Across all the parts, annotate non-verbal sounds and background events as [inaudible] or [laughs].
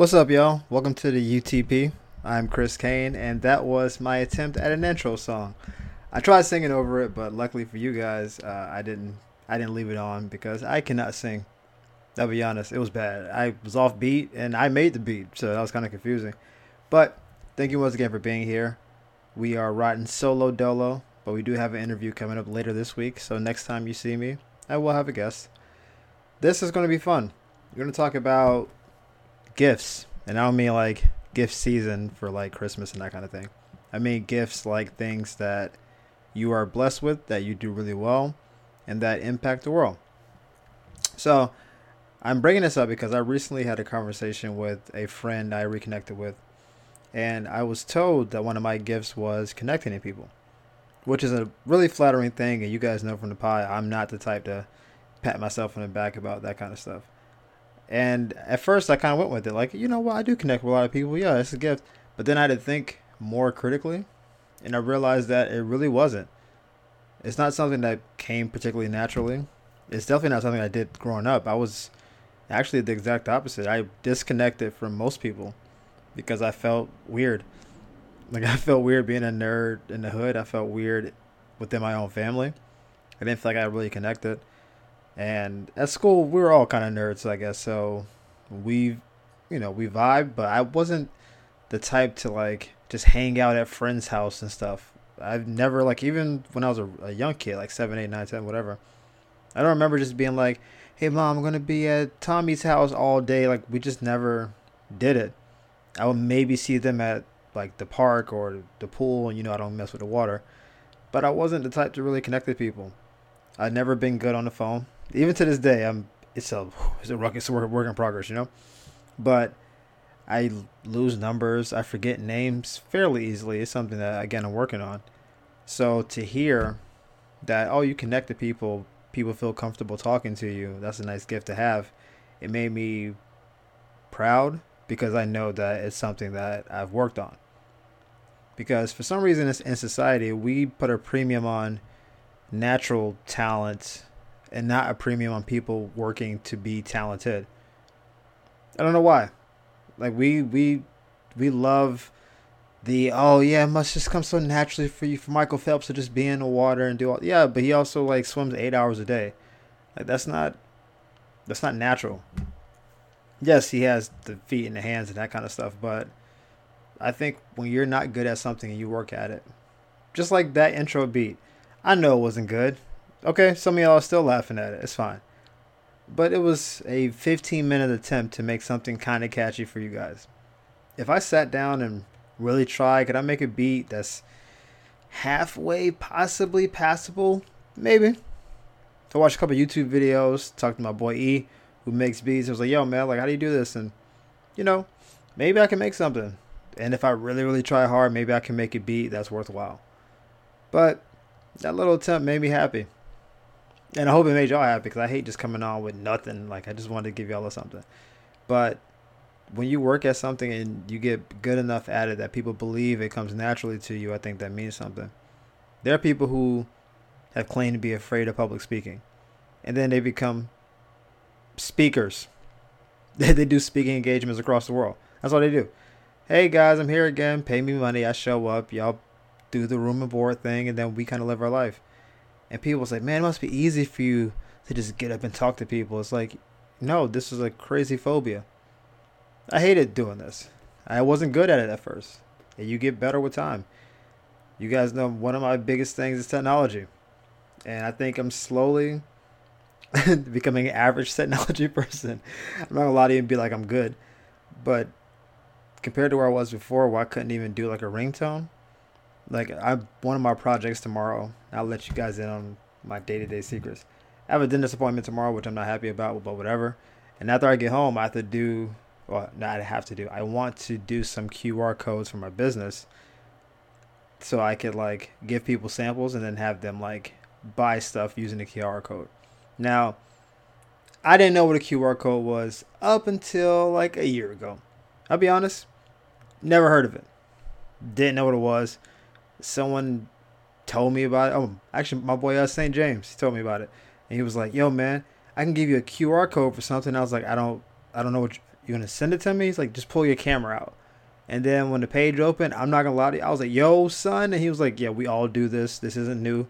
What's up, y'all? Welcome to the UTP. I'm Chris Kane, and that was my attempt at an intro song. I tried singing over it, but luckily for you guys, uh, I didn't. I didn't leave it on because I cannot sing. I'll be honest, it was bad. I was off beat, and I made the beat, so that was kind of confusing. But thank you once again for being here. We are riding solo dolo, but we do have an interview coming up later this week. So next time you see me, I will have a guest. This is going to be fun. We're going to talk about gifts, and I don't mean like gift season for like Christmas and that kind of thing. I mean gifts like things that you are blessed with, that you do really well, and that impact the world. So, I'm bringing this up because I recently had a conversation with a friend I reconnected with, and I was told that one of my gifts was connecting to people, which is a really flattering thing. And you guys know from the I'm not the type to pat myself on the back about that kind of stuff. And at first, I kind of went with it, like, you know what, I do connect with a lot of people. Yeah, it's a gift. But then I had to think more critically, and I realized that it really wasn't. It's not something that came particularly naturally. It's definitely not something I did growing up. I was actually the exact opposite. I disconnected from most people because I felt weird. [laughs] Like I felt weird being a nerd in the hood. I felt weird within my own family. I didn't feel like I really connected. And at school, we were all kind of nerds, I guess. So we, you know, we vibe, but I wasn't the type to like just hang out at friends' house and stuff. I've never like even when I was a, a young kid, like seven, eight, nine, ten, whatever. I don't remember just being like, "Hey, mom, I'm gonna be at Tommy's house all day." Like we just never did it. I would maybe see them at like the park or the pool, and you know I don't mess with the water. But I wasn't the type to really connect with people. I'd never been good on the phone even to this day, I'm it's a it's a work it's a work in progress, you know. But I lose numbers, I forget names fairly easily. It's something that again I'm working on. So to hear that oh you connect to people, people feel comfortable talking to you. That's a nice gift to have. It made me proud because I know that it's something that I've worked on. Because for some reason in society we put a premium on natural talent and not a premium on people working to be talented. I don't know why. Like we we we love the oh yeah, it must just come so naturally for you for Michael Phelps to just be in the water and do all yeah, but he also like swims eight hours a day. Like that's not that's not natural. Yes, he has the feet and the hands and that kind of stuff, but I think when you're not good at something and you work at it, just like that intro beat, I know it wasn't good. Okay, some of y'all are still laughing at it. It's fine. But it was a 15 minute attempt to make something kind of catchy for you guys. If I sat down and really tried, could I make a beat that's halfway possibly passable? Maybe. I watched a couple YouTube videos, talked to my boy E, who makes beats. I was like, yo, man, like, how do you do this? And, you know, maybe I can make something. And if I really, really try hard, maybe I can make a beat that's worthwhile. But that little attempt made me happy. And I hope it made y'all happy because I hate just coming on with nothing. Like I just wanted to give y'all something. But when you work at something and you get good enough at it that people believe it comes naturally to you, I think that means something. There are people who have claimed to be afraid of public speaking, and then they become speakers. [laughs] they do speaking engagements across the world. That's all they do. Hey guys, I'm here again. Pay me money. I show up. Y'all do the room and board thing, and then we kind of live our life. And people say, man, it must be easy for you to just get up and talk to people. It's like, no, this is a crazy phobia. I hated doing this. I wasn't good at it at first. And you get better with time. You guys know one of my biggest things is technology. And I think I'm slowly [laughs] becoming an average [laughs] technology person. I'm not gonna lie to you and be like I'm good. But compared to where I was before, where I couldn't even do like a ringtone, like I one of my projects tomorrow. I'll let you guys in on my day to day secrets. I have a dentist appointment tomorrow, which I'm not happy about, but whatever. And after I get home, I have to do. Well, not have to do. I want to do some QR codes for my business, so I could like give people samples and then have them like buy stuff using the QR code. Now, I didn't know what a QR code was up until like a year ago. I'll be honest, never heard of it. Didn't know what it was someone told me about it. Oh, actually, my boy uh, St. James, he told me about it, and he was like, "Yo, man, I can give you a QR code for something." I was like, "I don't, I don't know what you're gonna send it to me? He's like, just pull your camera out. And then when the page opened, I'm not gonna lie to you, I was like, yo, son. And he was like, yeah, we all do this. This isn't new.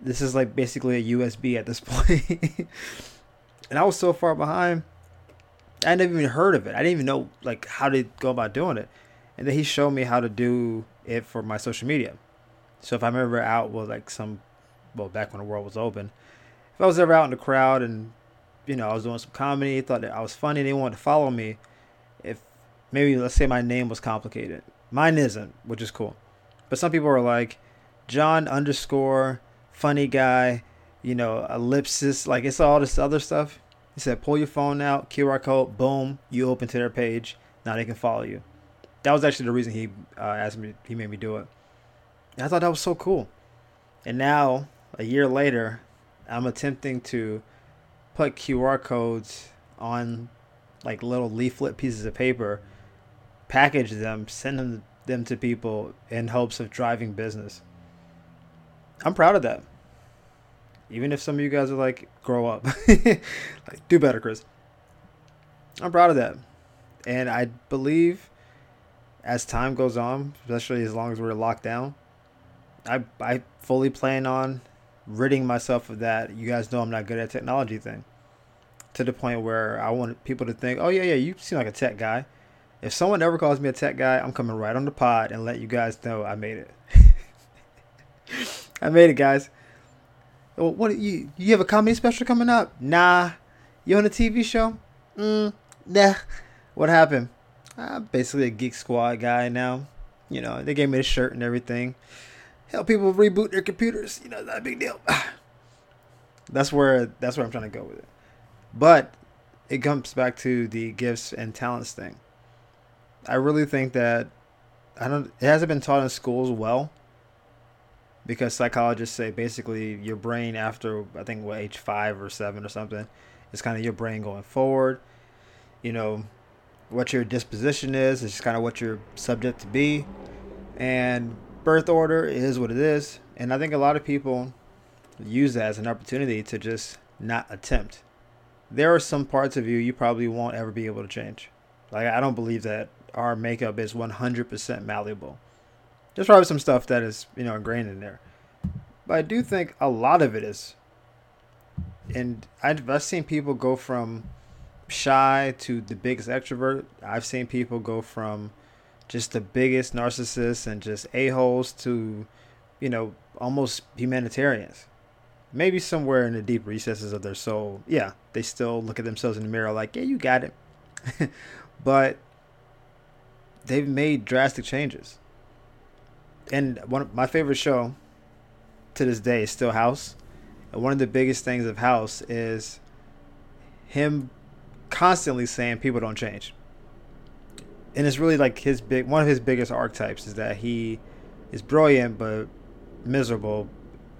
This is like basically a USB at this [laughs] point. and I was so far behind. I never even heard of it. I didn't even know like how to go about doing it. And then he showed me how to do it for my social media. So if I'm ever out with like some, well, back when the world was open, if I was ever out in the crowd and, you know, I was doing some comedy, thought that I was funny, they wanted to follow me. If maybe let's say my name was complicated, mine isn't, which is cool. But some people are like, John underscore funny guy, you know, ellipsis, like it's all this other stuff. He said, pull your phone out, QR code, boom, you open to their page. Now they can follow you. That was actually the reason he uh, asked me, he made me do it. And I thought that was so cool. And now, a year later, I'm attempting to put QR codes on like little leaflet pieces of paper, package them, send them them to people in hopes of driving business. I'm proud of that. Even if some of you guys are like, grow up, [laughs] like, do better, Chris. I'm proud of that, and I believe as time goes on, especially as long as we're locked down, I I fully plan on ridding myself of that. You guys know I'm not good at technology thing. To the point where I want people to think, oh yeah, yeah, you seem like a tech guy. If someone ever calls me a tech guy, I'm coming right on the pod and let you guys know I made it. [laughs] I made it, guys. Well, what you you have a comedy special coming up? Nah. You on a TV show? Mm, nah. What happened? I'm basically a Geek Squad guy now. You know, they gave me a shirt and everything help people reboot their computers. You know, not a big deal. [sighs] that's where that's where I'm trying to go with it. But it comes back to the gifts and talents thing. I really think that I don't it hasn't been taught in schools well. Because psychologists say basically your brain after I think what age five or seven or something, is kind of your brain going forward. You know, what your disposition is. It's just kind of what you're subject to be. And birth order is what it is. And I think a lot of people use that as an opportunity to just not attempt. There are some parts of you you probably won't ever be able to change. Like, I don't believe that our makeup is 100% malleable. There's probably some stuff that is, you know, ingrained in there. But I do think a lot of it is. And I've, I've seen people go from shy to the biggest extrovert. I've seen people go from just the biggest narcissists and just a-holes to, you know, almost humanitarians. Maybe somewhere in the deep recesses of their soul, yeah, they still look at themselves in the mirror like, yeah, you got it. [laughs] but they've made drastic changes. And one of my favorite show to this day is still House. And one of the biggest things of House is him constantly saying people don't change and it's really like his big one of his biggest archetypes is that he is brilliant but miserable,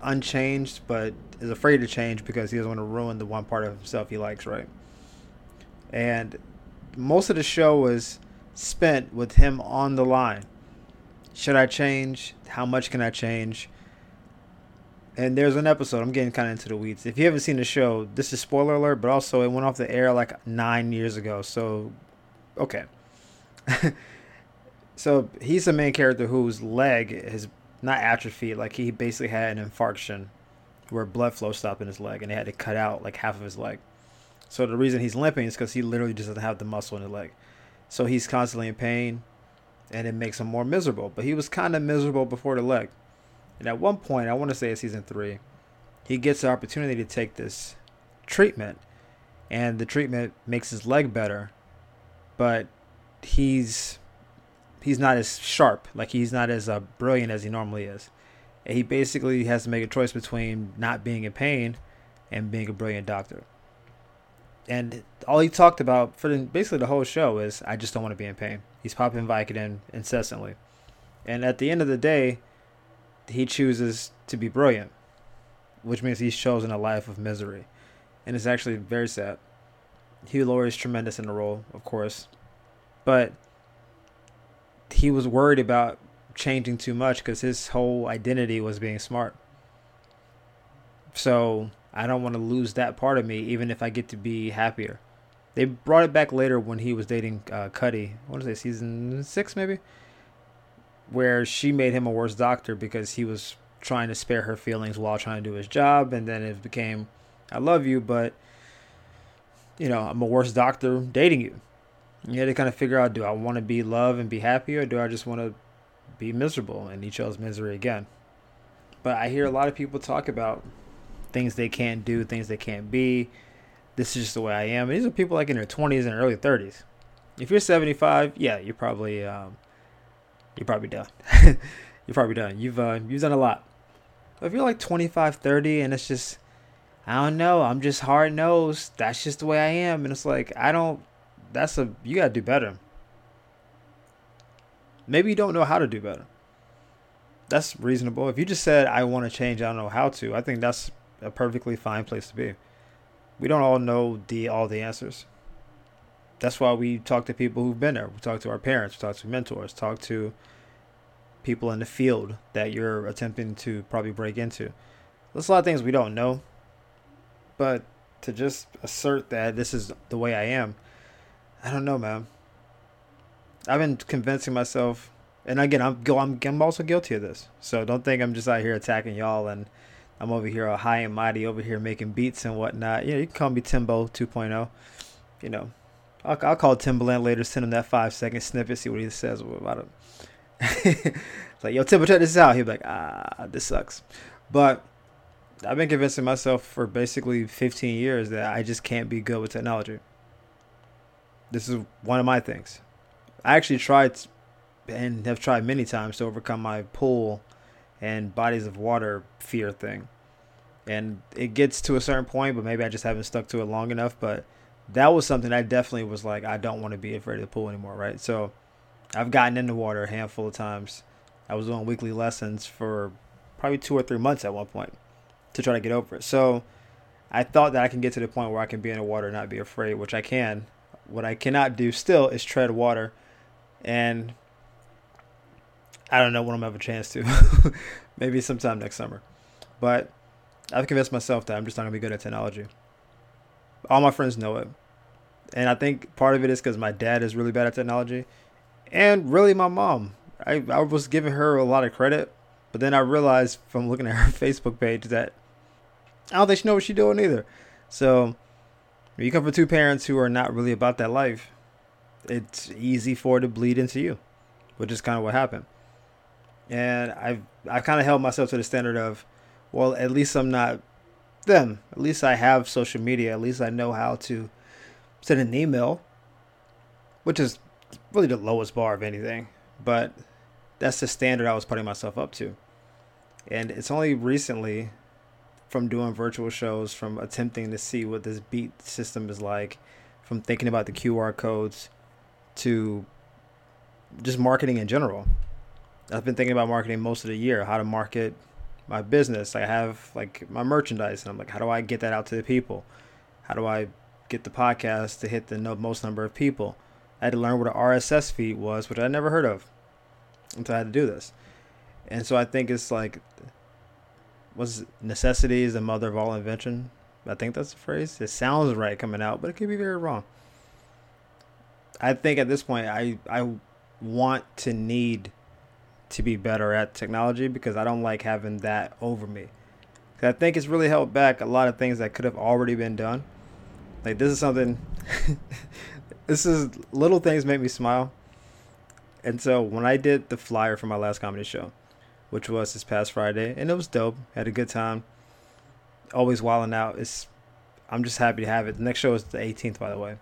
unchanged but is afraid to change because he doesn't want to ruin the one part of himself he likes, right? And most of the show was spent with him on the line. Should I change? How much can I change? And there's an episode, I'm getting kind of into the weeds. If you haven't seen the show, this is spoiler alert, but also it went off the air like nine years ago. So, okay. [laughs] so he's the main character whose leg is not atrophy, like he basically had an infarction where blood flow stopped in his leg and they had to cut out like half of his leg. So the reason he's limping is because he literally just doesn't have the muscle in the leg. So he's constantly in pain and it makes him more miserable. But he was kind of miserable before the leg. And at one point, I want to say it's season three, he gets the opportunity to take this treatment. And the treatment makes his leg better. But he's he's not as sharp, like he's not as uh, brilliant as he normally is. And he basically has to make a choice between not being in pain and being a brilliant doctor. And all he talked about for basically the whole show is, I just don't want to be in pain. He's popping Vicodin incessantly. And at the end of the day, he chooses to be brilliant, which means he's chosen a life of misery. And it's actually very sad. Hugh Laurie is tremendous in the role, of course but he was worried about changing too much because his whole identity was being smart. So I don't want to lose that part of me, even if I get to be happier. They brought it back later when he was dating uh, Cuddy. What is it, season six maybe? Where she made him a worse doctor because he was trying to spare her feelings while trying to do his job, and then it became, "I love you, but you know I'm a worse doctor dating you." You had to kind of figure out: Do I want to be love and be happy, or do I just want to be miserable? And he chose misery again. But I hear a lot of people talk about things they can't do, things they can't be. This is just the way I am. And these are people like in their 20s and early 30s. If you're 75, yeah, you're probably um, you're probably done. [laughs] you're probably done. You've uh, you've done a lot. But if you're like 25, 30, and it's just I don't know, I'm just hard nosed. That's just the way I am, and it's like I don't. That's a you gotta do better. Maybe you don't know how to do better. That's reasonable. If you just said I want to change, I don't know how to. I think that's a perfectly fine place to be. We don't all know the all the answers. That's why we talk to people who've been there. We talk to our parents, we talk to mentors, talk to people in the field that you're attempting to probably break into. There's a lot of things we don't know. But to just assert that this is the way I am, I don't know, man. I've been convincing myself, and again, I'm I'm I'm also guilty of this. So don't think I'm just out here attacking y'all and I'm over here all high and mighty over here making beats and whatnot. You know, you can call me Timbo 2.0. You know, I'll, I'll call Timbaland later, send him that five second snippet, see what he says about it. [laughs] it's like, yo, Timbo, check this out. He'd be like, ah, this sucks. But I've been convincing myself for basically 15 years that I just can't be good with technology. This is one of my things. I actually tried and have tried many times to overcome my pool and bodies of water fear thing. And it gets to a certain point, but maybe I just haven't stuck to it long enough. But that was something I definitely was like, I don't want to be afraid of the pool anymore, right? So I've gotten in the water a handful of times. I was doing weekly lessons for probably two or three months at one point to try to get over it. So I thought that I can get to the point where I can be in the water and not be afraid, which I can. What I cannot do still is tread water. And I don't know when I'm gonna have a chance to. [laughs] Maybe sometime next summer. But I've convinced myself that I'm just not gonna be good at technology. All my friends know it. And I think part of it is because my dad is really bad at technology. And really my mom. I, I was giving her a lot of credit, but then I realized from looking at her [laughs] Facebook page that I don't think she knows what she's doing either. So when you come from two parents who are not really about that life, it's easy for it to bleed into you, which is kind of what happened and I've I've kind of held myself to the standard of, well, at least I'm not them. At least I have social media. At least I know how to send an email, which is really the lowest bar of anything. But that's the standard I was putting myself up to. And it's only recently, from doing virtual shows, from attempting to see what this beat system is like, from thinking about the QR codes, to just marketing in general I've been thinking about marketing most of the year, how to market my business. I have like my merchandise, and I'm like, how do I get that out to the people? How do I get the podcast to hit the most number of people? I had to learn what an RSS feed was, which I never heard of until I had to do this. And so I think it's like, was necessity is the mother of all invention. I think that's the phrase. It sounds right coming out, but it could be very wrong. I think at this point, I I want to need to be better at technology because I don't like having that over me. I think it's really held back a lot of things that could have already been done. Like this is something. [laughs] this is little things make me smile. And so when I did the flyer for my last comedy show, which was this past Friday, and it was dope, had a good time. Always wilding out. It's I'm just happy to have it. The next show is the 18th, by the way.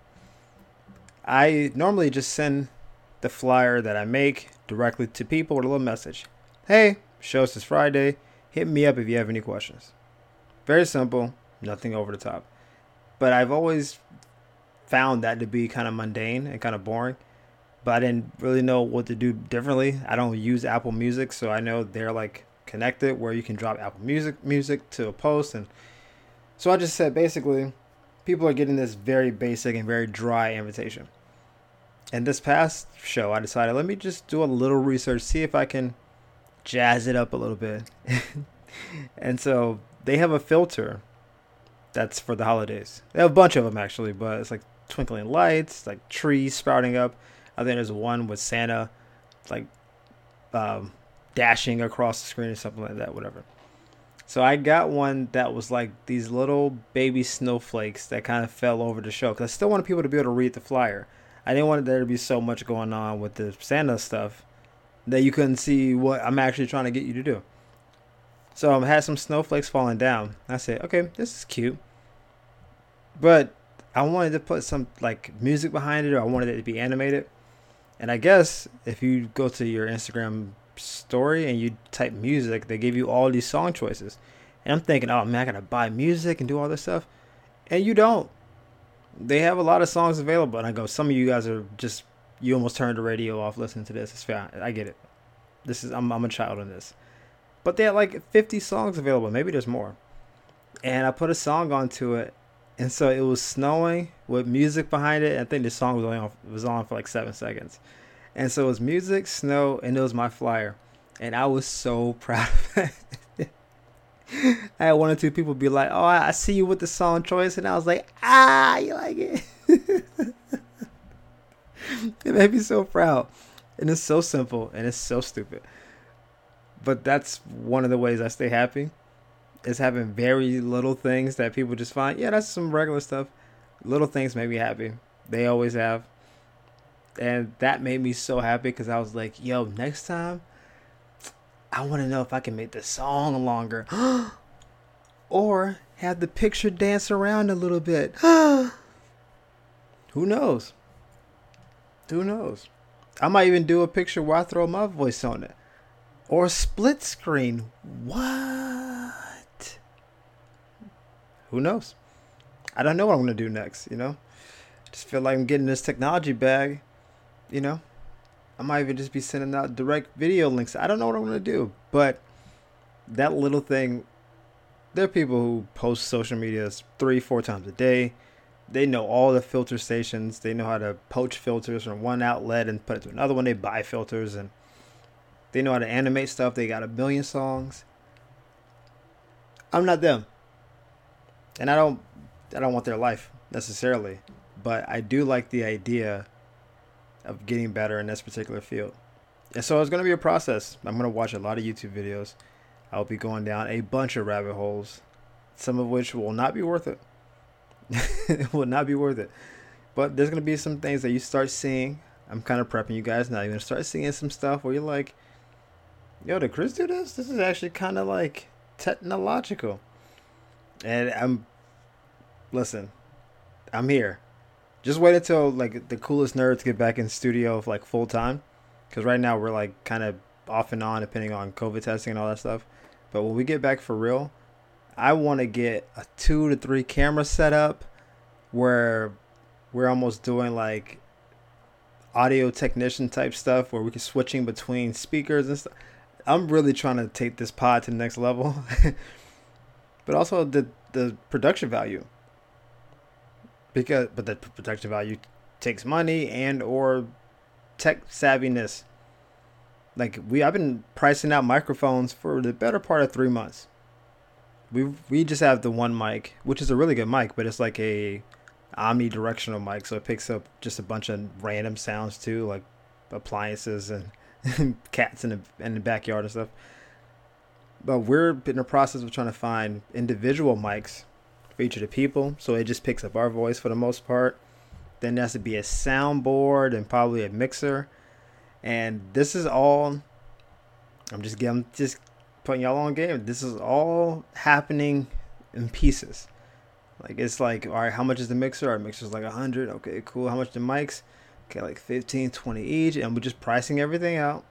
I normally just send the flyer that I make directly to people with a little message. Hey, show's this Friday. Hit me up if you have any questions. Very simple, nothing over the top. But I've always found that to be kind of mundane and kind of boring. But I didn't really know what to do differently. I don't use Apple Music, so I know they're like connected where you can drop Apple Music music to a post and so I just said basically people are getting this very basic and very dry invitation. And this past show, I decided let me just do a little research, see if I can jazz it up a little bit. [laughs] and so they have a filter that's for the holidays. They have a bunch of them actually, but it's like twinkling lights, like trees sprouting up. I think there's one with Santa, like um, dashing across the screen or something like that, whatever. So I got one that was like these little baby snowflakes that kind of fell over the show because I still wanted people to be able to read the flyer. I didn't want there to be so much going on with the Santa stuff that you couldn't see what I'm actually trying to get you to do. So I had some snowflakes falling down. I said, okay, this is cute. But I wanted to put some like music behind it or I wanted it to be animated. And I guess if you go to your Instagram story and you type music, they give you all these song choices. And I'm thinking, oh man, I gotta buy music and do all this stuff. And you don't. They have a lot of songs available. And I go, some of you guys are just you almost turned the radio off listening to this. It's fine. I get it. This is I'm I'm a child in this. But they had like 50 songs available. Maybe there's more. And I put a song onto it. And so it was snowing with music behind it. I think the song was only on, was on for like seven seconds. And so it was music, snow, and it was my flyer. And I was so [laughs] proud of it. [laughs] I had one or two people be like, "Oh, I see you with the song choice," and I was like, "Ah, you like it?" [laughs] it made me so proud, and it's so simple and it's so stupid. But that's one of the ways I stay happy, is having very little things that people just find. Yeah, that's some regular stuff. Little things make me happy. They always have and that made me so happy because I was like, yo, next time, I want to know if I can make the song longer, [gasps] or have the picture dance around a little bit. [gasps] Who knows? Who knows? I might even do a picture where I throw my voice on it, or split screen. What? Who knows? I don't know what I'm gonna do next. You know, just feel like I'm getting this technology bag you know, I might even just be sending out direct video links. I don't know what I'm gonna do, but that little thing. There are people who post social media three, four times a day. They know all the filter stations. They know how to poach filters from one outlet and put it to another one. They buy filters and they know how to animate stuff. They got a million songs. I'm not them, and I don't. I don't want their life necessarily, but I do like the idea of getting better in this particular field. And so it's going to be a process. I'm going to watch a lot of YouTube videos. I'll be going down a bunch of rabbit holes, some of which will not be worth it. it [laughs] will not be worth it. But there's going to be some things that you start seeing. I'm kind of prepping you guys now. You're going to start seeing some stuff where you're like, yo, did Chris do this? This is actually kind of like technological. And I'm, listen, I'm here. Just wait until like the coolest nerds get back in studio like full time, because right now we're like kind of off and on depending on COVID testing and all that stuff. But when we get back for real, I want to get a two to three camera setup where we're almost doing like audio technician type stuff where we can switching between speakers and stuff. I'm really trying to take this pod to the next level. [laughs] but also the the production value because but the production value takes money and or tech savviness. Like we, I've been pricing out microphones for the better part of three months. We we just have the one mic, which is a really good mic, but it's like a omnidirectional mic, so it picks up just a bunch of random sounds too, like appliances and [laughs] cats in the in the backyard and stuff. But we're in the process of trying to find individual mics each of the people. So it just picks up our voice for the most part. Then there has to be a soundboard and probably a mixer. And this is all I'm just I'm just putting y'all on game. This is all happening in pieces. Like it's like, all right, how much is the mixer? Our mixer's like a hundred. Okay, cool. How much the mics? Okay, like 15, 20 each, and we're just pricing everything out.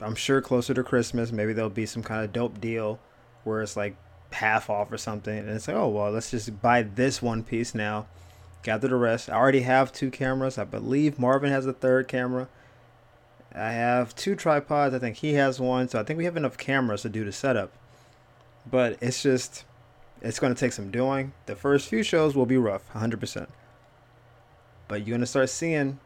I'm sure closer to Christmas, maybe there'll be some kind of dope deal where it's like half off or something. And it's like, oh, well, let's just buy this one piece now. Gather the rest. I already have two cameras. I believe Marvin has a third camera. I have two tripods. I think he has one. So I think we have enough cameras to do the setup. But it's just, it's going to take some doing. The first few shows will be rough, 100%. But you're going to start seeing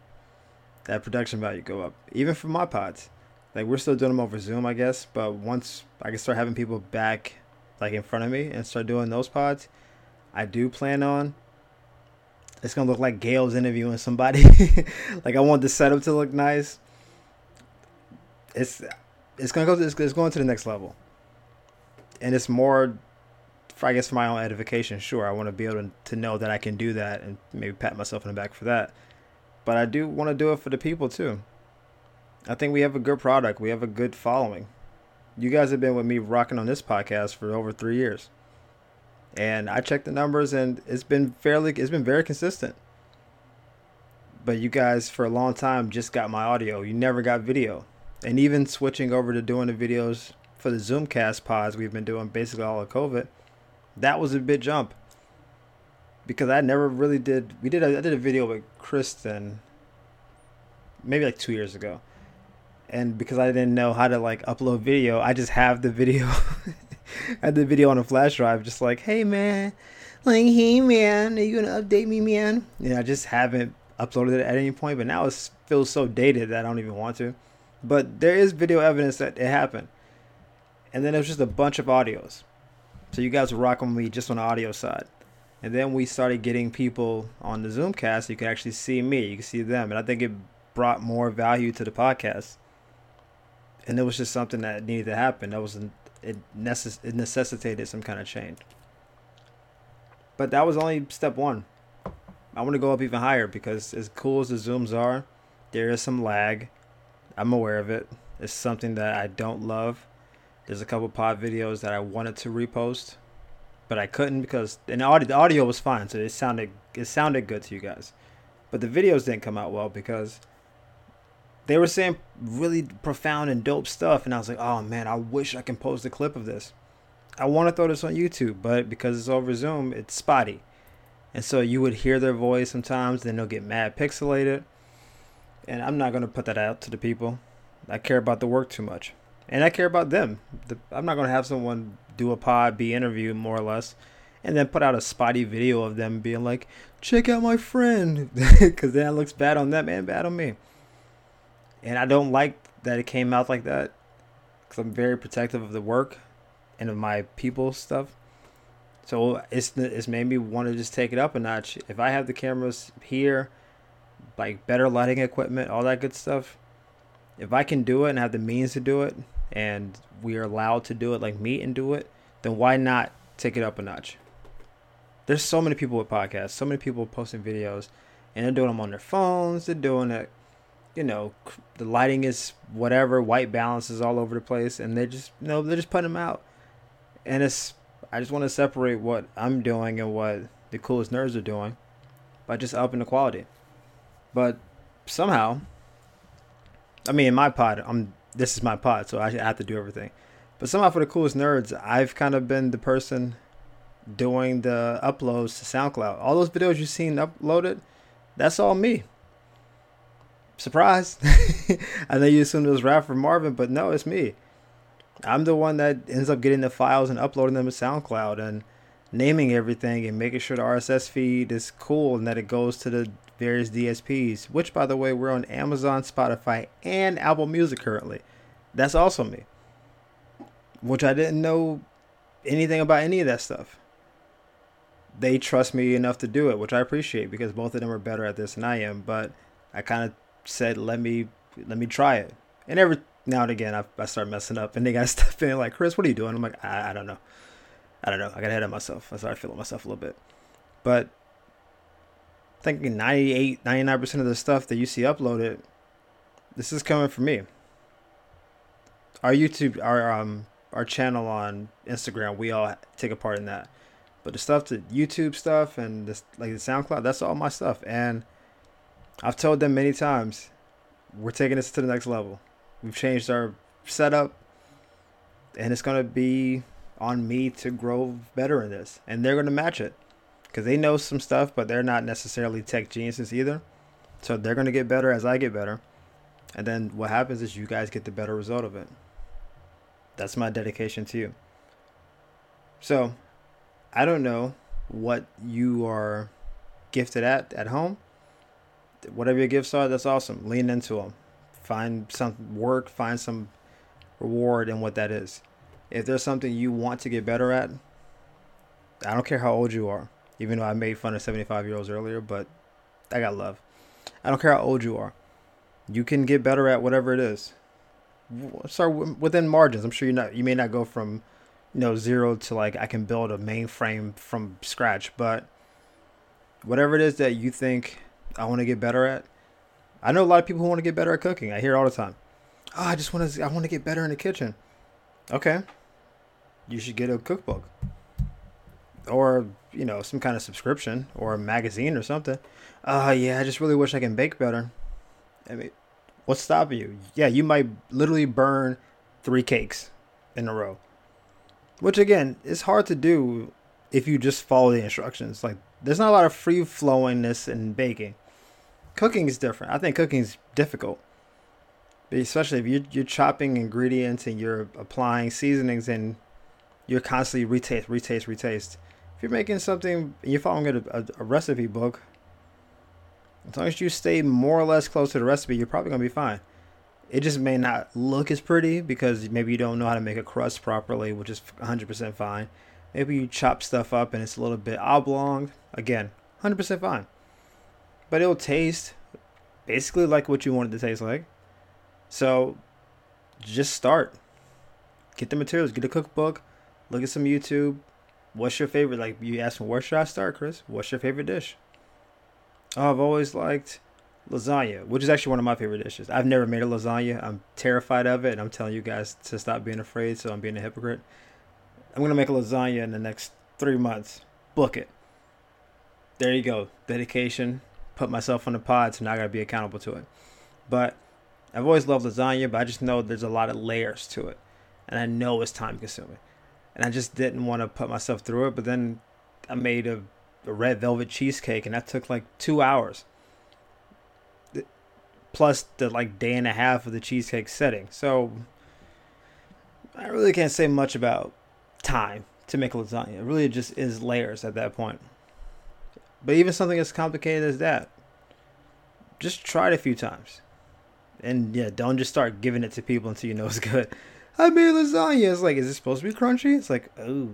that production value go up, even for my pods. Like we're still doing them over Zoom, I guess. But once I can start having people back like in front of me and start doing those pods, I do plan on it's gonna look like Gail's interviewing somebody. [laughs] like I want the setup to look nice. It's it's gonna go. To, it's going to the next level, and it's more. I guess for my own edification, sure, I want to be able to, to know that I can do that and maybe pat myself in the back for that. But I do want to do it for the people too. I think we have a good product. We have a good following. You guys have been with me rocking on this podcast for over three years and I checked the numbers, and it's been fairly, it's been very consistent. But you guys, for a long time, just got my audio. You never got video, and even switching over to doing the videos for the Zoomcast pods we've been doing basically all of COVID, that was a big jump. Because I never really did. We did. I did a video with Kristen, maybe like two years ago, and because I didn't know how to like upload video, I just have the video I [laughs] had the video on a flash drive, just like, hey man, like, hey man, are you gonna update me, man? Yeah, I just haven't uploaded it at any point, but now it feels so dated that I don't even want to. But there is video evidence that it happened. And then it was just a bunch of audios. So you guys were rocking me just on the audio side. And then we started getting people on the Zoomcast. So you could actually see me, you can see them. And I think it brought more value to the podcast. And it was just something that needed to happen. That was it, necess- it necessitated some kind of change. But that was only step one. I want to go up even higher because as cool as the zooms are, there is some lag. I'm aware of it. It's something that I don't love. There's a couple pod videos that I wanted to repost, but I couldn't because and the audio, the audio was fine, so it sounded it sounded good to you guys. But the videos didn't come out well because they were saying really profound and dope stuff and i was like oh man i wish i can post a clip of this. I want to throw this on youtube but because it's over zoom it's spotty. And so you would hear their voice sometimes then they'll get mad pixelated. And i'm not going to put that out to the people. I care about the work too much. And i care about them. The, i'm not going to have someone do a pod be interviewed more or less and then put out a spotty video of them being like check out my friend [laughs] because then it looks bad on them and bad on me and I don't like that it came out like that because I'm very protective of the work and of my people stuff. So it's it's made me want to just take it up a notch. If I have the cameras here, like better lighting equipment, all that good stuff. If I can do it and have the means to do it, and we are allowed to do it, like meet and do it, then why not take it up a notch? There's so many people with podcasts, so many people posting videos, and they're doing them on their phones. They're doing it you know, the lighting is whatever, white balance is all over the place, and they just, you know, they're just putting them out. And it's, I just want to separate what I'm doing and what the coolest nerds are doing by just upping the quality. But somehow, I mean, in my pod, I'm, this is my pod, so I have to do everything. But somehow, for the coolest nerds, I've kind of been the person doing the uploads to SoundCloud. All those videos you've seen uploaded, that's all me surprise. [laughs] I know you assumed it was Raph or Marvin, but no, it's me. I'm the one that ends up getting the files and uploading them to SoundCloud and naming everything and making sure the RSS feed is cool and that it goes to the various DSPs, which, by the way, we're on Amazon, Spotify, and Apple Music currently. That's also me. Which I didn't know anything about any of that stuff. They trust me enough to do it, which I appreciate because both of them are better at this than I am. But I kind of said, "Let me let me try it." And every now and again, I, I start messing up, and they got [laughs] stuff in like, "Chris, what are you doing?" I'm like, I, I don't know, I don't know. I got ahead of myself. I started feeling myself a little bit, but thinking 98, 99 percent of the stuff that you see uploaded, this is coming from me. Our YouTube, our um, our channel on Instagram, we all take a part in that. But the stuff to YouTube stuff and this like the SoundCloud, that's all my stuff. And I've told them many times, we're taking this to the next level. We've changed our setup, and it's gonna be on me to grow better in this, and they're gonna match it because they know some stuff, but they're not necessarily tech geniuses either. So they're gonna get better as I get better, and then what happens is you guys get the better result of it. That's my dedication to you. So, I don't know what you are gifted at at home whatever your gifts are, that's awesome. Lean into them. Find some work, find some reward in what that is. If there's something you want to get better at, I don't care how old you are. even though I made fun of 75 year olds earlier, but I got love. I don't care how old you are. You can get better at whatever it is. Start within margins. I'm sure you're not. You may not go from, you know, zero to like I can build a mainframe from scratch, but whatever it is that you think I want to get better at. I know a lot of people who want to get better at cooking. I hear all the time. Oh, I just want to. I want to get better in the kitchen. Okay, you should get a cookbook, or you know, some kind of subscription or a magazine or something. Uh, yeah, I just really wish I can bake better. I mean, what's stopping you? Yeah, you might literally burn three cakes in a row, which again is hard to do if you just follow the instructions. Like, there's not a lot of free flowingness in baking. Cooking is different. I think cooking is difficult, especially if you're, you're chopping ingredients and you're applying seasonings and you're constantly retaste, retaste, retaste. If you're making something, and you're following a, a, a recipe book. As long as you stay more or less close to the recipe, you're probably gonna be fine. It just may not look as pretty because maybe you don't know how to make a crust properly, which is 100% fine. Maybe you chop stuff up and it's a little bit oblong. Again, 100% fine. But it'll taste basically like what you want it to taste like. So just start. Get the materials, get a cookbook, look at some YouTube. What's your favorite? Like you asked me, where should I start, Chris? What's your favorite dish? Oh, I've always liked lasagna, which is actually one of my favorite dishes. I've never made a lasagna. I'm terrified of it, and I'm telling you guys to stop being afraid, so I'm being a hypocrite. I'm gonna make a lasagna in the next three months. Book it. There you go. Dedication. Put myself on the pod, so now I gotta be accountable to it. But I've always loved lasagna, but I just know there's a lot of layers to it, and I know it's time consuming, and I just didn't want to put myself through it. But then I made a, a red velvet cheesecake, and that took like two hours plus the like day and a half of the cheesecake setting. So I really can't say much about time to make a lasagna. It really just is layers at that point. But even something as complicated as that, just try it a few times. And yeah, don't just start giving it to people until you know it's good. [laughs] I made lasagna. It's like, is it supposed to be crunchy? It's like, oh,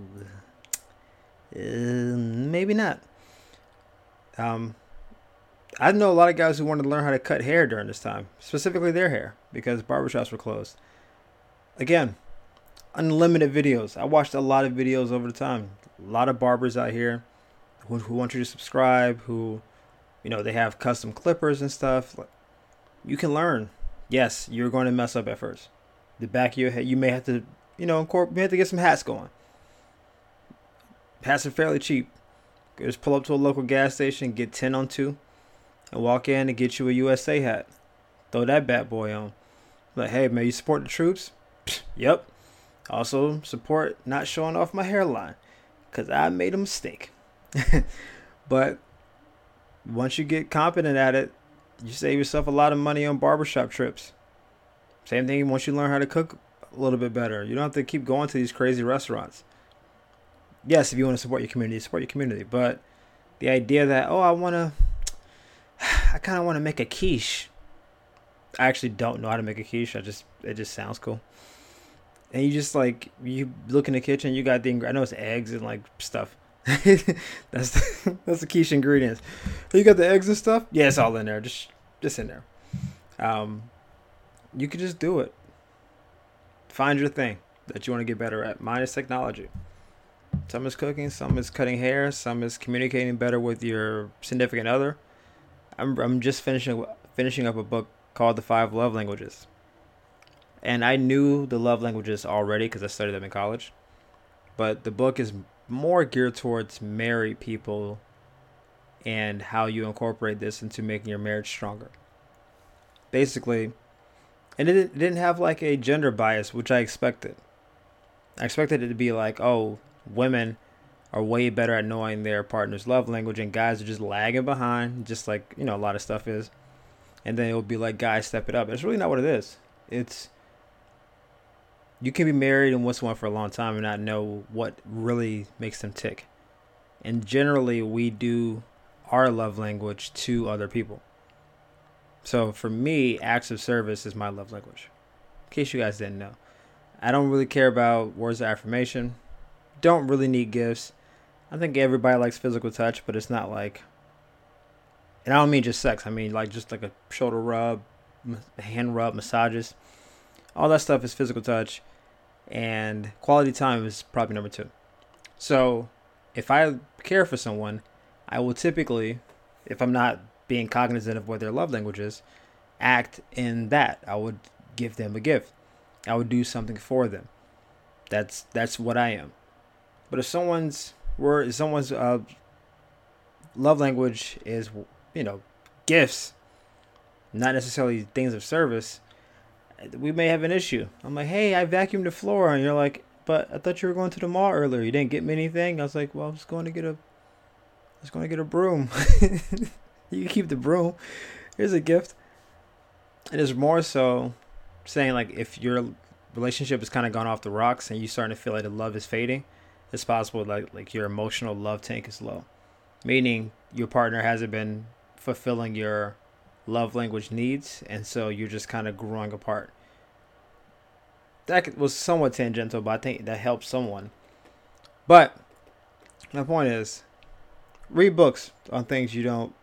uh, maybe not. Um, I know a lot of guys who wanted to learn how to cut hair during this time, specifically their hair, because barbershops were closed. Again, unlimited videos. I watched a lot of videos over the time. A lot of barbers out here who, who want you to subscribe, who, you know, they have custom clippers and stuff. You can learn. Yes, you're going to mess up at first. The back of your head, you may have to, you know, you may have to get some hats going. Hats are fairly cheap. Just pull up to a local gas station, get 10 on 2, and walk in and get you a USA hat. Throw that bad boy on. Like, hey, man, you support the troops? [sniffs] Yep. Also, support not showing off my hairline because I made a mistake. [laughs] but once you get competent at it, you save yourself a lot of money on barbershop trips. Same thing once you learn how to cook a little bit better. You don't have to keep going to these crazy restaurants. Yes, if you want to support your community, support your community. But the idea that, oh, I want to, [sighs] I kind of want to make a quiche. I actually don't know how to make a quiche. I just, it just sounds cool and you just like you look in the kitchen, you got the I know it's eggs and like stuff. [laughs] that's the, [laughs] that's the quiche ingredients. You got the eggs and stuff. Yeah, it's all in there. Just just in there. Um, you could just do it. Find your thing that you want to get better at. Mine is technology. Some is cooking, some is cutting hair, some is communicating better with your significant other. I'm I'm just finishing finishing up a book called The Five Love Languages and I knew the love languages already because I studied them in college. But the book is more geared towards married people and how you incorporate this into making your marriage stronger. Basically, and it didn't have like a gender bias, which I expected. I expected it to be like, oh, women are way better at knowing their partner's love language, and guys are just lagging behind, just like you know a lot of stuff is. And then it will be like, guys, step it up. It's really not what it is. It's you can be married and with someone for a long time and not know what really makes them tick. And generally, we do our love language to other people. So for me, acts of service is my love language. In case you guys didn't know, I don't really care about words of affirmation. Don't really need gifts. I think everybody likes physical touch, but it's not like. And I don't mean just sex. I mean like just like a shoulder rub, hand rub, massages. All that stuff is physical touch, and quality time is probably number two. So, if I care for someone, I will typically, if I'm not being cognizant of what their love language is, act in that. I would give them a gift. I would do something for them. That's that's what I am. But if someone's word, someone's uh, love language is, you know, gifts, not necessarily things of service, we may have an issue. I'm like, hey, I vacuumed the floor, and you're like, but I thought you were going to the mall earlier. You didn't get me anything. I was like, well, I was going to get a, I was going to get a broom. [laughs] you keep the broom. Here's a gift. It is more so saying like if your relationship has kind of gone off the rocks and you're starting to feel like the love is fading, it's possible like like your emotional love tank is low, meaning your partner hasn't been fulfilling your love language needs, and so you're just kind of growing apart. That was somewhat tangential, but I think that helps someone. But my point is, read books on things you don't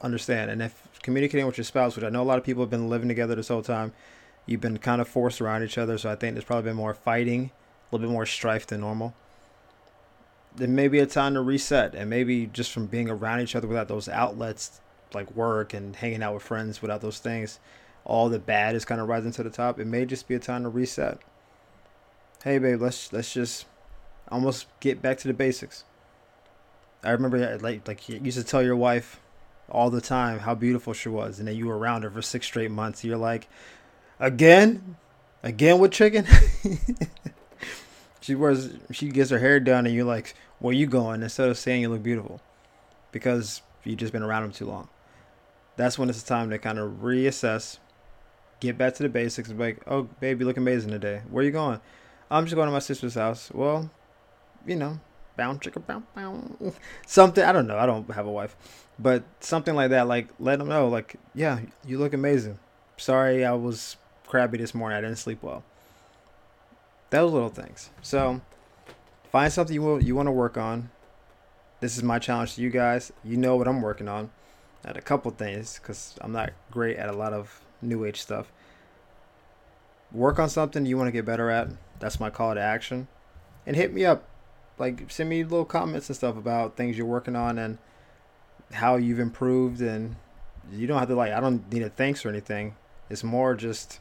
understand, and if communicating with your spouse, which I know a lot of people have been living together this whole time, you've been kind of forced around each other, so I think there's probably been more fighting, a little bit more strife than normal. Then maybe a time to reset, and maybe just from being around each other without those outlets like work and hanging out with friends, without those things, all the bad is kind of rising to the top. It may just be a time to reset. Hey, babe, let's let's just almost get back to the basics. I remember like like you used to tell your wife all the time how beautiful she was, and then you were around her for six straight months. You're like, again, again with chicken. [laughs] she wears, she gets her hair done, and you're like, where you going? Instead of saying you look beautiful, because you've just been around them too long. That's when it's time to kind of reassess, get back to the basics. Like, oh, baby, look amazing today. Where are you going? I'm just going to my sister's house. Well, you know, bound chicka bound bound [laughs] something i don't know i don't have a wife but something like that like let them know like yeah you look amazing sorry i was crabby this morning i didn't sleep well those little things so find something you you want to work on this is my challenge to you guys you know what i'm working on at a couple things because i'm not great at a lot of new age stuff work on something you want to get better at that's my call to action and hit me up like send me little comments and stuff about things you're working on and how you've improved and you don't have to like I don't need a thanks or anything. It's more just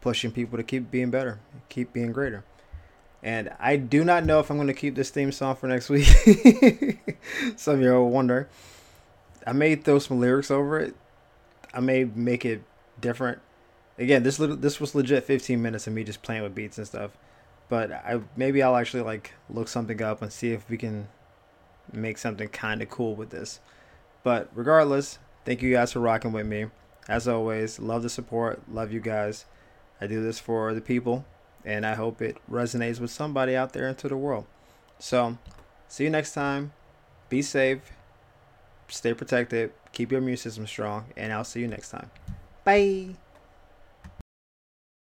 pushing people to keep being better, keep being greater. And I do not know if I'm going to keep this theme song for next week. [laughs] some of you will wonder. I may throw some lyrics over it. I may make it different. Again, this little this was legit 15 minutes of me just playing with beats and stuff but I maybe I'll actually like look something up and see if we can make something kind of cool with this. But regardless, thank you guys for rocking with me. As always, love the support, love you guys. I do this for the people, and I hope it resonates with somebody out there into the world. So, see you next time. Be safe, stay protected, keep your immune system strong, and I'll see you next time. Bye.